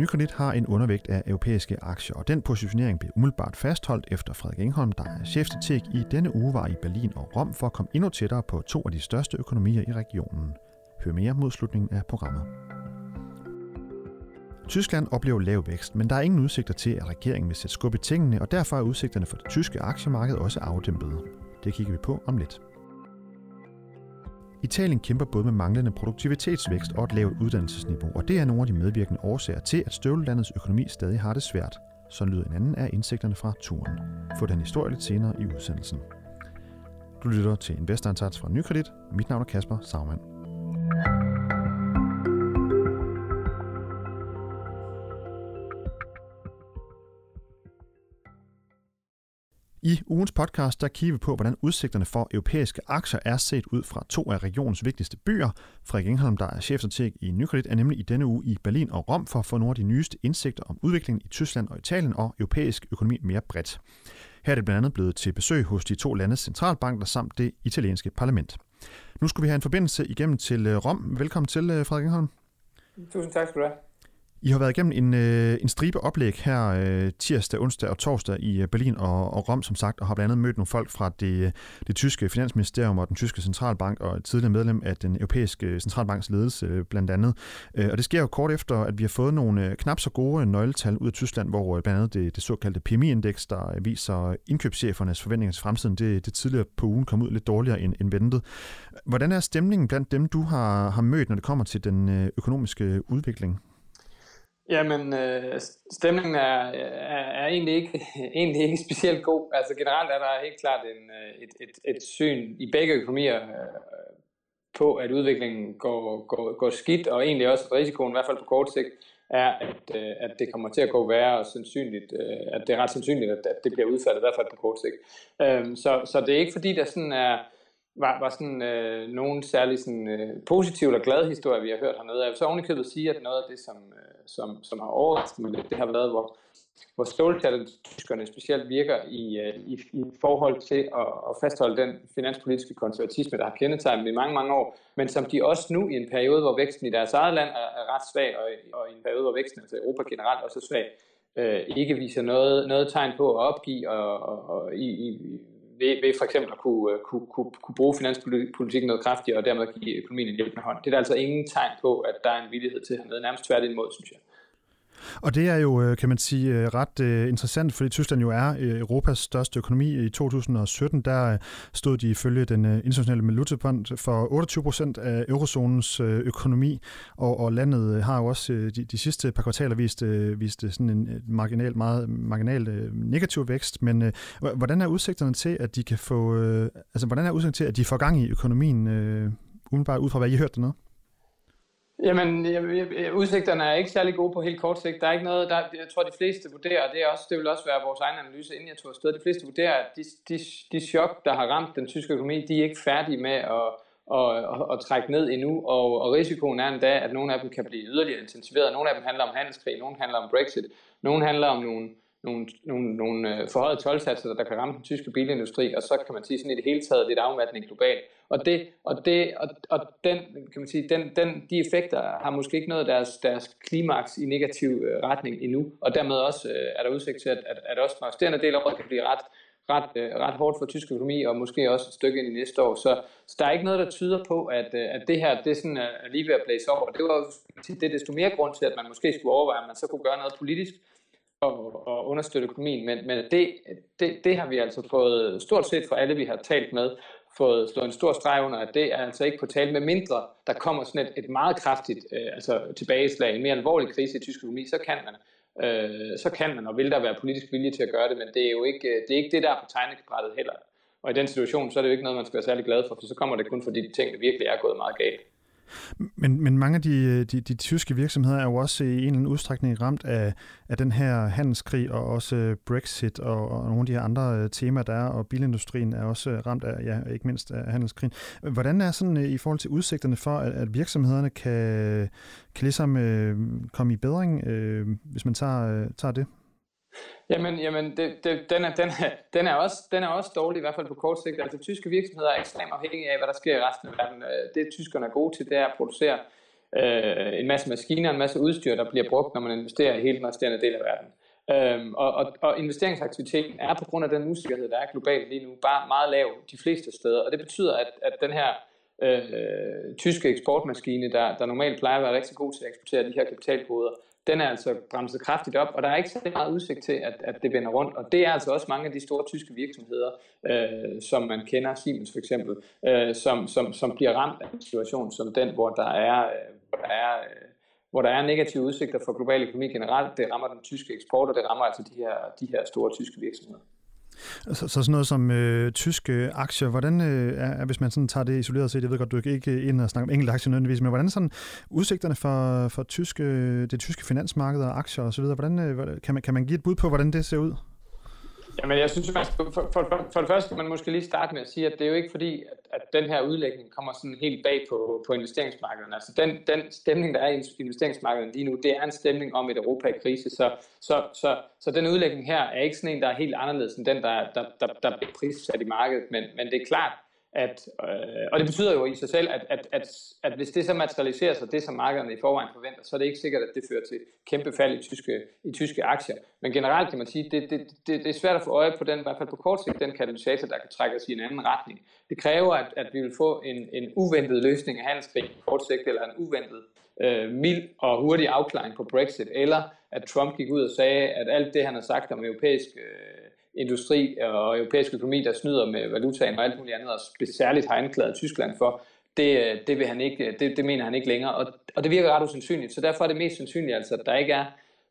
Nykredit har en undervægt af europæiske aktier, og den positionering blev umiddelbart fastholdt efter Frederik Engholm, der er chefstrateg i denne uge var i Berlin og Rom for at komme endnu tættere på to af de største økonomier i regionen. Hør mere mod slutningen af programmet. Tyskland oplever lav vækst, men der er ingen udsigter til, at regeringen vil sætte skub i tingene, og derfor er udsigterne for det tyske aktiemarked også afdæmpede. Det kigger vi på om lidt. Italien kæmper både med manglende produktivitetsvækst og et lavt uddannelsesniveau, og det er nogle af de medvirkende årsager til, at støvlelandets økonomi stadig har det svært. Så lyder en anden af indsigterne fra turen. Få den historie lidt senere i udsendelsen. Du lytter til Investoransats fra Nykredit. Mit navn er Kasper Sagmann. I ugens podcast der kigger vi på, hvordan udsigterne for europæiske aktier er set ud fra to af regionens vigtigste byer. Frederik Engholm, der er chefstrateg i Nykredit, er nemlig i denne uge i Berlin og Rom for at få nogle af de nyeste indsigter om udviklingen i Tyskland og Italien og europæisk økonomi mere bredt. Her er det blandt andet blevet til besøg hos de to landes centralbanker samt det italienske parlament. Nu skulle vi have en forbindelse igennem til øh, Rom. Velkommen til, øh, Frederik Engholm. Tusind tak skal du have. I har været igennem en, øh, en stribe oplæg her øh, tirsdag, onsdag og torsdag i øh, Berlin og, og Rom, som sagt, og har blandt andet mødt nogle folk fra det, øh, det tyske finansministerium og den tyske centralbank, og et tidligere medlem af den europæiske centralbanks ledelse øh, blandt andet. Øh, og det sker jo kort efter, at vi har fået nogle øh, knap så gode nøgletal ud af Tyskland, hvor øh, blandt andet det, det såkaldte PMI-indeks, der øh, viser indkøbschefernes forventninger til fremtiden, det, det tidligere på ugen kom ud lidt dårligere end, end ventet. Hvordan er stemningen blandt dem, du har, har mødt, når det kommer til den øh, økonomiske udvikling? Jamen, øh, stemningen er, er, er egentlig, ikke, egentlig ikke specielt god. Altså generelt er der helt klart en, øh, et, et, et syn i begge økonomier øh, på, at udviklingen går, går, går skidt, og egentlig også at risikoen, i hvert fald på kort sigt, er, at, øh, at det kommer til at gå værre, og sandsynligt, øh, at det er ret sandsynligt, at, at det bliver udfaldet, i hvert fald på kort sigt. Øh, så, så det er ikke fordi, der sådan er var, var sådan øh, nogen særlig sådan, øh, positiv eller glad historie, vi har hørt hernede. Jeg vil så ovenikøbet sige, at noget af det, som, øh, som, som har overrasket mig lidt, det har været, hvor, hvor ståltallet tyskerne specielt virker i, øh, i, i forhold til at, at fastholde den finanspolitiske konservatisme, der har kendetegnet i mange, mange år, men som de også nu i en periode, hvor væksten i deres eget land er, er ret svag, og, og i en periode, hvor væksten altså Europa generelt også er svag, øh, ikke viser noget, noget tegn på at opgive og, og, og i, i, ved, ved for eksempel at kunne, øh, kunne, kunne, kunne bruge finanspolitikken noget kraftigere og dermed give økonomien en hjælpende hånd. Det er der altså ingen tegn på, at der er en villighed til hernede. Nærmest tværtimod, synes jeg. Og det er jo, øh, kan man sige, øh, ret øh, interessant, fordi Tyskland jo er Europas største økonomi. I 2017, der stod de ifølge den internationale valutafond for 28 procent af eurozonens økonomi, og, og landet har jo også de, de sidste par kvartaler vist, vist sådan en marginal, meget marginal negativ vækst. Men hvordan er udsigterne til, at de kan få, altså hvordan er udsigterne til, at de får gang i økonomien, umiddelbart ud fra, hvad I har hørt dernede? Jamen, udsigterne er ikke særlig gode på helt kort sigt. Der er ikke noget, der, jeg tror, de fleste vurderer, og det, er også, det vil også være vores egen analyse, inden jeg tog afsted. De fleste vurderer, at de, de, de chok, der har ramt den tyske økonomi, de er ikke færdige med at, at, at, at trække ned endnu, og, og risikoen er endda, at nogle af dem kan blive yderligere intensiveret. Nogle af dem handler om handelskrig, nogle handler om Brexit, nogle handler om nogle, nogle, nogle, nogle øh, forhøjede tolvsatser, der kan ramme den tyske bilindustri, og så kan man sige sådan i det hele taget lidt afmatning globalt. Og, det, og, det, og, og den, kan man sige, den, den, de effekter har måske ikke nået deres, deres klimaks i negativ øh, retning endnu, og dermed også øh, er der udsigt til, at, at, at også den resterende del af året kan blive ret, ret, øh, ret hårdt for tysk økonomi, og måske også et stykke ind i næste år. Så, så der er ikke noget, der tyder på, at, øh, at det her det er, sådan, er lige ved at blæse over. Det var jo det desto mere grund til, at man måske skulle overveje, at man så kunne gøre noget politisk, og, og understøtte økonomien, men, men det, det, det har vi altså fået stort set fra alle, vi har talt med, fået slået en stor streg under, at det er altså ikke på tale med mindre, der kommer sådan et, et meget kraftigt øh, altså tilbageslag, en mere alvorlig krise i tysk økonomi, så kan man øh, så kan man, og vil der være politisk vilje til at gøre det, men det er jo ikke det, er ikke det der er på tegnebrættet heller. Og i den situation, så er det jo ikke noget, man skal være særlig glad for, for så kommer det kun fordi de ting, der virkelig er gået meget galt. Men, men mange af de, de, de tyske virksomheder er jo også i en eller anden udstrækning ramt af, af den her handelskrig og også øh, Brexit og, og nogle af de her andre øh, temaer, der er, og bilindustrien er også øh, ramt af, ja, ikke mindst af handelskrigen. Hvordan er sådan i forhold til udsigterne for, at, at virksomhederne kan, kan ligesom øh, komme i bedring, øh, hvis man tager, øh, tager det? Jamen, jamen det, det, den, er, den, er, den, er også, den er også dårlig, i hvert fald på kort sigt. Altså, tyske virksomheder er ekstremt afhængige af, hvad der sker i resten af verden. Øh, det, tyskerne er gode til, det er at producere øh, en masse maskiner, en masse udstyr, der bliver brugt, når man investerer i hele den resterende del af verden. Øhm, og, og, og investeringsaktiviteten er på grund af den usikkerhed, der er globalt lige nu, bare meget lav de fleste steder. Og det betyder, at, at den her øh, tyske eksportmaskine, der, der normalt plejer at være rigtig god til at eksportere de her kapitalkoder, den er altså bremset kraftigt op, og der er ikke så meget udsigt til, at, at det vender rundt. Og det er altså også mange af de store tyske virksomheder, øh, som man kender, Siemens for eksempel, øh, som, som, som bliver ramt af en situation som den, hvor der er, øh, hvor der er øh, hvor der er negative udsigter for global økonomi generelt. Det rammer den tyske eksport, og det rammer altså de her, de her store tyske virksomheder. Så, så sådan noget som øh, tyske aktier, hvordan øh, er, hvis man sådan tager det isoleret set, jeg ved godt, du ikke ind og snakker om enkelte aktier nødvendigvis, men hvordan er sådan udsigterne for, for tyske, det tyske finansmarked og aktier osv., hvordan, øh, kan, man, kan man give et bud på, hvordan det ser ud? Jamen, jeg synes, man skal, for, for, for, for det første skal man måske lige starte med at sige, at det er jo ikke fordi, at, at den her udlægning kommer sådan helt bag på, på investeringsmarkederne. Altså den, den stemning, der er i investeringsmarkederne lige nu, det er en stemning om et Europa i krise. Så, så, så, så den udlægning her er ikke sådan en, der er helt anderledes end den, der, der, der, der bliver prissat i markedet. Men, men det er klart, at, øh, og det betyder jo i sig selv, at, at, at, at hvis det så materialiserer sig, det som markederne i forvejen forventer, så er det ikke sikkert, at det fører til kæmpe fald i tyske, i tyske aktier. Men generelt kan man sige, det, det, det, det er svært at få øje på den, i hvert fald på kort sigt, den katalysator, der kan trække os i en anden retning. Det kræver, at, at vi vil få en, en uventet løsning af handelskrig på kort sigt, eller en uventet øh, mild og hurtig afklaring på Brexit, eller at Trump gik ud og sagde, at alt det, han har sagt om europæisk øh, industri og europæisk økonomi, der snyder med valutaen og alt muligt andet, og særligt har anklaget Tyskland for, det, øh, det, vil han ikke, det, det mener han ikke længere, og, og det virker ret usandsynligt. Så derfor er det mest sandsynligt, altså, at der ikke er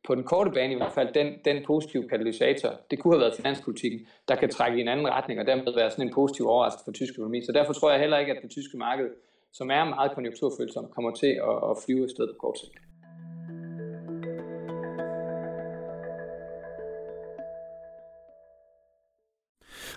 på den korte bane i hvert fald den, den positive katalysator, det kunne have været finanspolitikken, der kan trække i en anden retning, og dermed være sådan en positiv overraskelse for tysk økonomi. Så derfor tror jeg heller ikke, at det tyske marked, som er meget konjunkturfølsomme, kommer til at, at flyve afsted på kort sigt.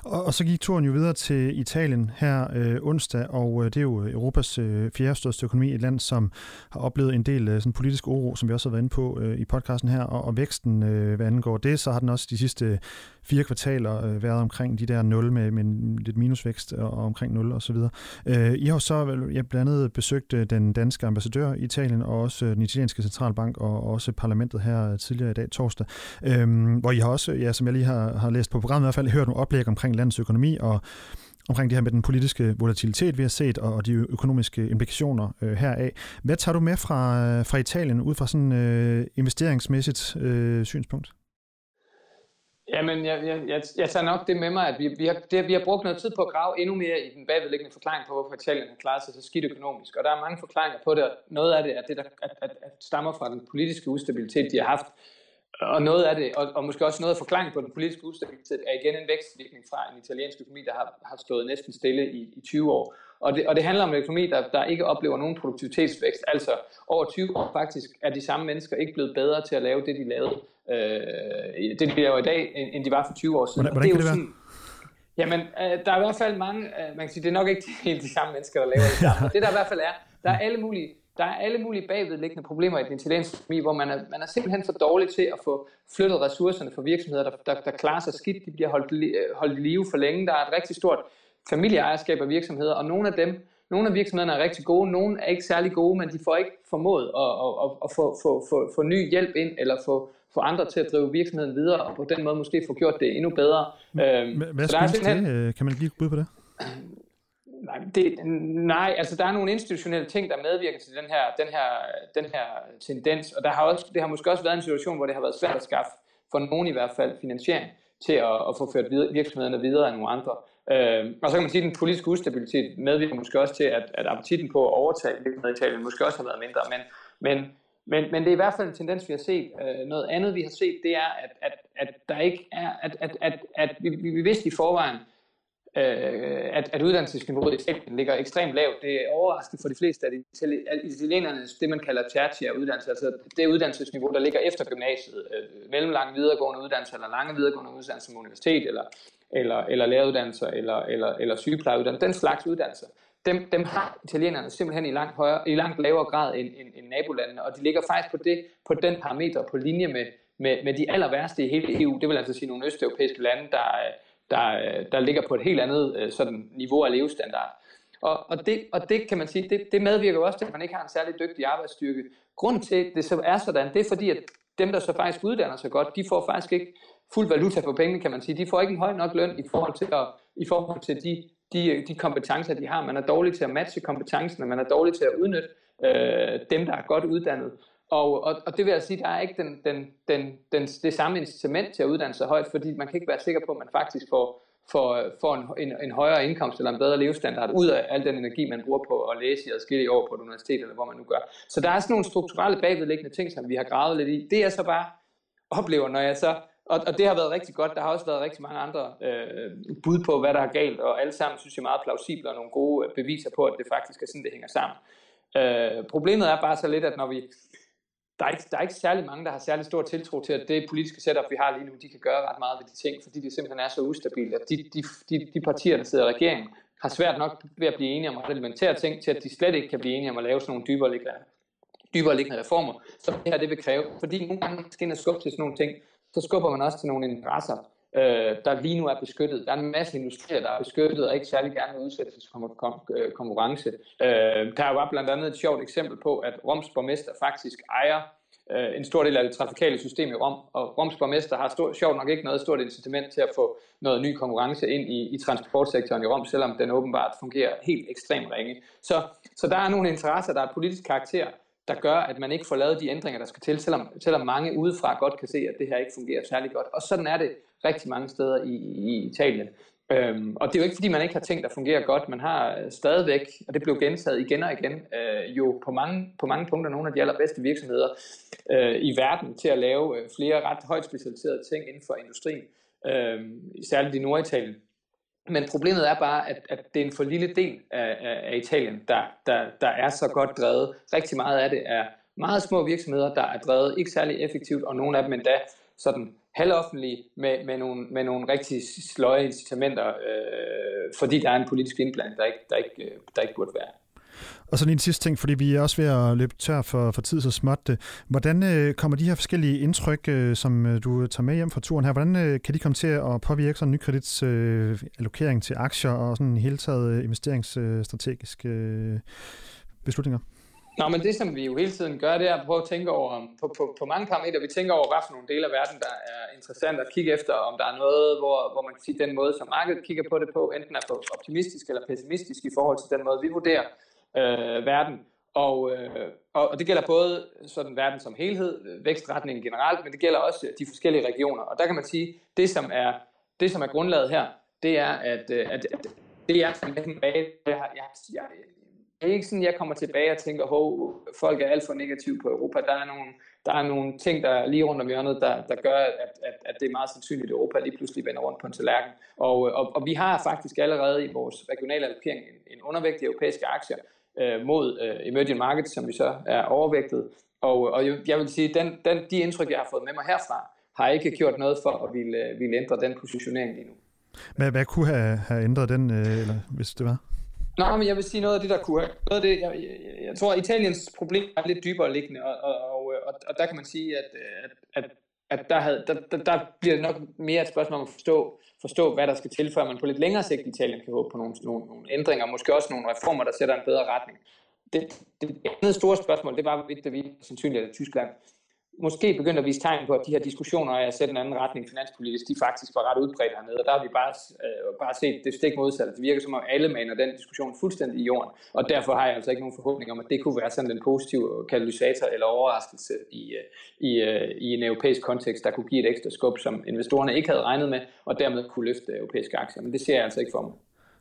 Og, og så gik turen jo videre til Italien her øh, onsdag, og øh, det er jo Europas øh, fjerde største økonomi, et land, som har oplevet en del øh, sådan politisk uro, som vi også har været inde på øh, i podcasten her, og, og væksten, øh, hvad angår det, så har den også de sidste øh, fire kvartaler øh, været omkring de der 0 med, med lidt minusvækst og, og omkring 0 osv. Øh, I har så jeg blandt andet besøgt øh, den danske ambassadør i Italien, og også øh, den italienske centralbank, og også parlamentet her øh, tidligere i dag, torsdag, øh, hvor I har også, ja, som jeg lige har, har læst på programmet i hvert fald, hørt nogle oplæg omkring landets økonomi, og omkring det her med den politiske volatilitet, vi har set, og de økonomiske implikationer øh, heraf. Hvad tager du med fra, øh, fra Italien ud fra sådan øh, investeringsmæssigt øh, synspunkt? Jamen, jeg, jeg, jeg, jeg tager nok det med mig, at vi, vi, har, det, vi har brugt noget tid på at grave endnu mere i den bagvedliggende forklaring på, hvorfor Italien har klaret sig så skidt økonomisk. Og der er mange forklaringer på det. og Noget af det er det, der at, at, at stammer fra den politiske ustabilitet, de har haft. Og noget af det, og, og måske også noget af forklaring på den politiske ustabilitet, er igen en vækstvirkning fra en italiensk økonomi, der har, har stået næsten stille i, i 20 år. Og det, og det handler om en økonomi, der, der ikke oplever nogen produktivitetsvækst. Altså over 20 år faktisk er de samme mennesker ikke blevet bedre til at lave det, de lavede øh, det, de laver i dag, end de var for 20 år siden. Hvordan, hvordan det kan det være? Sådan, Jamen, øh, der er i hvert fald mange, øh, man kan sige, det er nok ikke helt de samme mennesker, der laver det samme. det der i hvert fald er, der er alle mulige, der er alle mulige bagvedliggende problemer i den italienske økonomi, hvor man er, man er simpelthen for dårlig til at få flyttet ressourcerne for virksomheder, der, der, der klarer sig skidt. De bliver holdt, holdt i live for længe. Der er et rigtig stort familieejerskab af virksomheder, og nogle af dem, nogle af virksomhederne er rigtig gode, nogle er ikke særlig gode, men de får ikke formået at, at, at, at få, få, få, få ny hjælp ind, eller få, få andre til at drive virksomheden videre, og på den måde måske få gjort det endnu bedre. Øhm, Hvad skyldes simpelthen... det? Øh, kan man give et bud på det? Nej, det, nej, altså der er nogle institutionelle ting, der medvirker til den her, den her, den her tendens, og der har også, det har måske også været en situation, hvor det har været svært at skaffe, for nogen i hvert fald, finansiering til at, at få ført virksomhederne videre end nogle andre. Øh, og så kan man sige, at den politiske ustabilitet medvirker måske også til, at, at appetitten på at overtage virksomheder i Italien måske også har været mindre, men, men men, men det er i hvert fald en tendens, vi har set. Øh, noget andet, vi har set, det er, at, at, at der ikke er, at, at, at, at vi, vi vidste i forvejen, øh, at, at uddannelsesniveauet i Italien ligger ekstremt lavt. Det er overraskende for de fleste af italienerne, det man kalder tertiær uddannelse, altså det uddannelsesniveau, der ligger efter gymnasiet, øh, mellemlange videregående uddannelser, eller lange videregående uddannelser som universitet, eller, eller, eller læreruddannelser, eller, eller, eller sygeplejeuddannelser, den slags uddannelser dem, dem har italienerne simpelthen i langt, højere, i langt lavere grad end, end, end nabolandene, og de ligger faktisk på, det, på den parameter på linje med, med, med de aller værste i hele EU. Det vil altså sige nogle østeuropæiske lande, der, der, der ligger på et helt andet øh, sådan, niveau af levestandard. Og, og, det, og det kan man sige, det, det medvirker også til, at man ikke har en særlig dygtig arbejdsstyrke. Grunden til, at det så er sådan, det er fordi, at dem, der så faktisk uddanner sig godt, de får faktisk ikke fuld valuta for pengene, kan man sige. De får ikke en høj nok løn i forhold til, at, i forhold til de, de, de kompetencer, de har. Man er dårlig til at matche kompetencerne, man er dårlig til at udnytte øh, dem, der er godt uddannet. Og, og, og det vil jeg sige, der er ikke den, den, den, den, det samme incitament til at uddanne sig højt, fordi man kan ikke være sikker på, at man faktisk får, får, får en, en, en højere indkomst eller en bedre levestandard ud af al den energi, man bruger på at læse i adskillige år på et universitet, eller hvor man nu gør. Så der er sådan nogle strukturelle bagvedliggende ting, som vi har gravet lidt i. Det er så bare oplever, når jeg så og, og det har været rigtig godt. Der har også været rigtig mange andre øh, bud på, hvad der er galt, og alle sammen synes jeg er meget plausible og nogle gode øh, beviser på, at det faktisk er sådan, det hænger sammen. Øh, problemet er bare så lidt, at når vi der er, ikke, der er ikke særlig mange, der har særlig stor tiltro til, at det politiske setup, vi har lige nu, de kan gøre ret meget ved de ting, fordi det simpelthen er så ustabile. At de, de, de, de partier, der sidder i regeringen, har svært nok ved at blive enige om elementære ting, til at de slet ikke kan blive enige om at lave sådan nogle dybere liggende, dybere liggende reformer, som det her det vil kræve. Fordi nogle gange skal ind og skubbe til sådan nogle ting, så skubber man også til nogle interesser, øh, der lige nu er beskyttet. Der er en masse industrier, der er beskyttet og ikke særlig gerne vil udsættes til øh, konkurrence. Øh, der var blandt andet et sjovt eksempel på, at Roms borgmester faktisk ejer øh, en stor del af det trafikale system i Rom, og Roms borgmester har stor, sjovt nok ikke noget stort incitament til at få noget ny konkurrence ind i, i transportsektoren i Rom, selvom den åbenbart fungerer helt ekstremt ringe. Så, så der er nogle interesser, der er politisk karakter, der gør, at man ikke får lavet de ændringer, der skal til, selvom, selvom mange udefra godt kan se, at det her ikke fungerer særlig godt. Og sådan er det rigtig mange steder i, i Italien. Øhm, og det er jo ikke, fordi man ikke har tænkt at fungere godt. Man har øh, stadigvæk, og det blev gentaget igen og igen, øh, jo på mange, på mange punkter nogle af de allerbedste virksomheder øh, i verden til at lave øh, flere ret højt specialiserede ting inden for industrien, øh, særligt i Norditalien. Men problemet er bare, at, at det er en for lille del af, af, af Italien, der, der, der er så godt drevet. Rigtig meget af det er meget små virksomheder, der er drevet ikke særlig effektivt, og nogle af dem endda sådan halvoffentlige med, med, nogle, med nogle rigtig sløje incitamenter, øh, fordi der er en politisk indblanding, der ikke, der ikke, øh, der ikke burde være. Og så lige en sidste ting, fordi vi er også ved at løbe tør for, for tid så småt. Hvordan øh, kommer de her forskellige indtryk, øh, som øh, du tager med hjem fra turen her, hvordan øh, kan de komme til at påvirke sådan en nykredits øh, allokering til aktier og sådan hele taget øh, investeringsstrategiske øh, beslutninger? Nå, men det som vi jo hele tiden gør, det er at prøve at tænke over på, på, på mange parametre. Vi tænker over, hvad for nogle dele af verden, der er interessant at kigge efter, om der er noget, hvor, hvor man kan sige, den måde, som markedet kigger på det på, enten er for optimistisk eller pessimistisk i forhold til den måde, vi vurderer øh, verden. Og, øh, og det gælder både sådan verden som helhed, vækstretningen generelt, men det gælder også de forskellige regioner. Og der kan man sige, det som er, det, som er grundlaget her, det er, at, øh, at, at det er sådan jeg, jeg, jeg, det er ikke sådan, jeg kommer tilbage og tænker, hov, folk er alt for negative på Europa. Der er nogle, der er nogle ting, der er lige rundt om hjørnet, der, der gør, at, at, at det er meget sandsynligt, at Europa lige pludselig vender rundt på en tallerken. Og, og, og vi har faktisk allerede i vores regionale allokering en, en undervægt i europæiske aktier øh, mod øh, emerging markets, som vi så er overvægtet. Og, og jeg vil sige, den, den, de indtryk, jeg har fået med mig herfra, har ikke gjort noget for at ville, øh, ville ændre den positionering lige nu. Hvad, hvad kunne have, have ændret den, øh, eller, hvis det var? Nej, men jeg vil sige noget af det, der kunne have. Noget af det, jeg, jeg, jeg tror, at Italiens problem er lidt dybere liggende, og, og, og, og, og der kan man sige, at, at, at, at der, havde, der, der, der bliver det nok mere et spørgsmål om at forstå, forstå, hvad der skal til, før man på lidt længere sigt i Italien kan håbe på nogle, nogle, nogle ændringer, måske også nogle reformer, der sætter en bedre retning. Det, det andet store spørgsmål, det var, hvorvidt det vi sandsynligt, at Tyskland måske begyndt at vise tegn på, at de her diskussioner af at sætte en anden retning finanspolitisk, de faktisk var ret udbredt hernede. Og der har vi bare, øh, bare set det stik modsatte. Det virker som om alle maner den diskussion fuldstændig i jorden. Og derfor har jeg altså ikke nogen forhåbning om, at det kunne være sådan en positiv katalysator eller overraskelse i, øh, i, øh, i en europæisk kontekst, der kunne give et ekstra skub, som investorerne ikke havde regnet med, og dermed kunne løfte europæiske aktier. Men det ser jeg altså ikke for mig.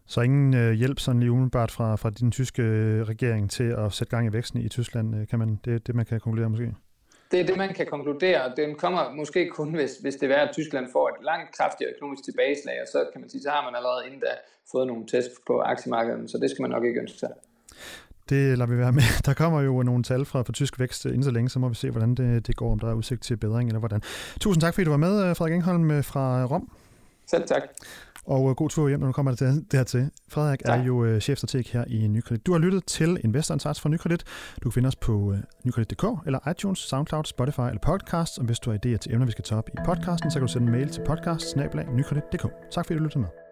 Så ingen øh, hjælp sådan lige umiddelbart fra, fra din tyske øh, regering til at sætte gang i væksten i Tyskland, øh, kan man, det det, man kan konkludere måske? Det er det, man kan konkludere. Den kommer måske kun, hvis, hvis det er, at Tyskland får et langt kraftigere økonomisk tilbageslag, og så kan man sige, så har man allerede inden da fået nogle test på aktiemarkedet, så det skal man nok ikke ønske sig. Det lader vi være med. Der kommer jo nogle tal fra, fra tysk vækst inden så længe, så må vi se, hvordan det, det går, om der er udsigt til bedring eller hvordan. Tusind tak, fordi du var med, Frederik Engholm fra Rom. Selv tak. Og uh, god tur hjem, når du kommer til det her til. Frederik tak. er jo uh, chefstrateg her i Nykredit. Du har lyttet til Investor Insights fra Nykredit. Du kan finde os på uh, nykredit.dk eller iTunes, SoundCloud, Spotify eller podcast. Og hvis du har idéer til emner, vi skal tage op i podcasten, så kan du sende en mail til podcast Tak fordi du lyttede med.